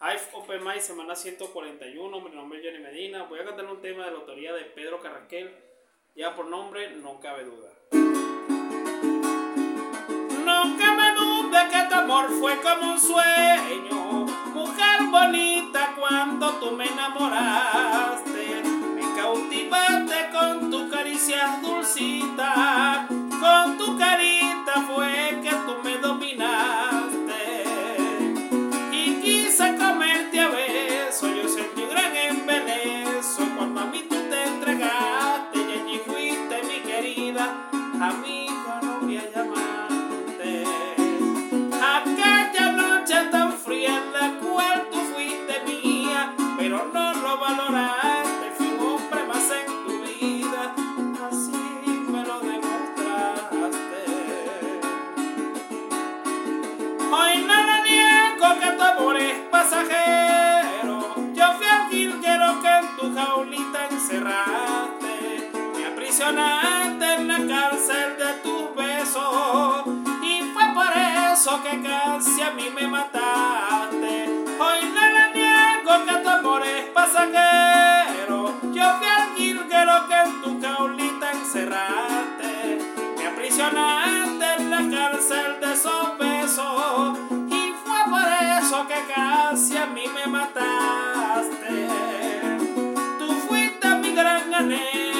Hive Open Mic, semana 141. Mi nombre es Jenny Medina. Voy a cantar un tema de la autoría de Pedro Carraquel. Ya por nombre, no cabe duda. No cabe duda que tu amor fue como un sueño. Mujer bonita, cuando tú me enamoraste. Me cautivaste con tu caricias dulcita. Pero no lo valoraste. Fui un hombre más en tu vida, así me lo demostraste. Hoy no le niego que tu amor es pasajero. Yo fui el jilguero que en tu jaulita encerraste. Me aprisionaste en la cárcel de tus besos. Y fue por eso que casi a mí me mataste. me aprisionaste en la cárcel de esos besos. Y fue por eso que casi a mí me mataste. Tú fuiste mi gran anhelo.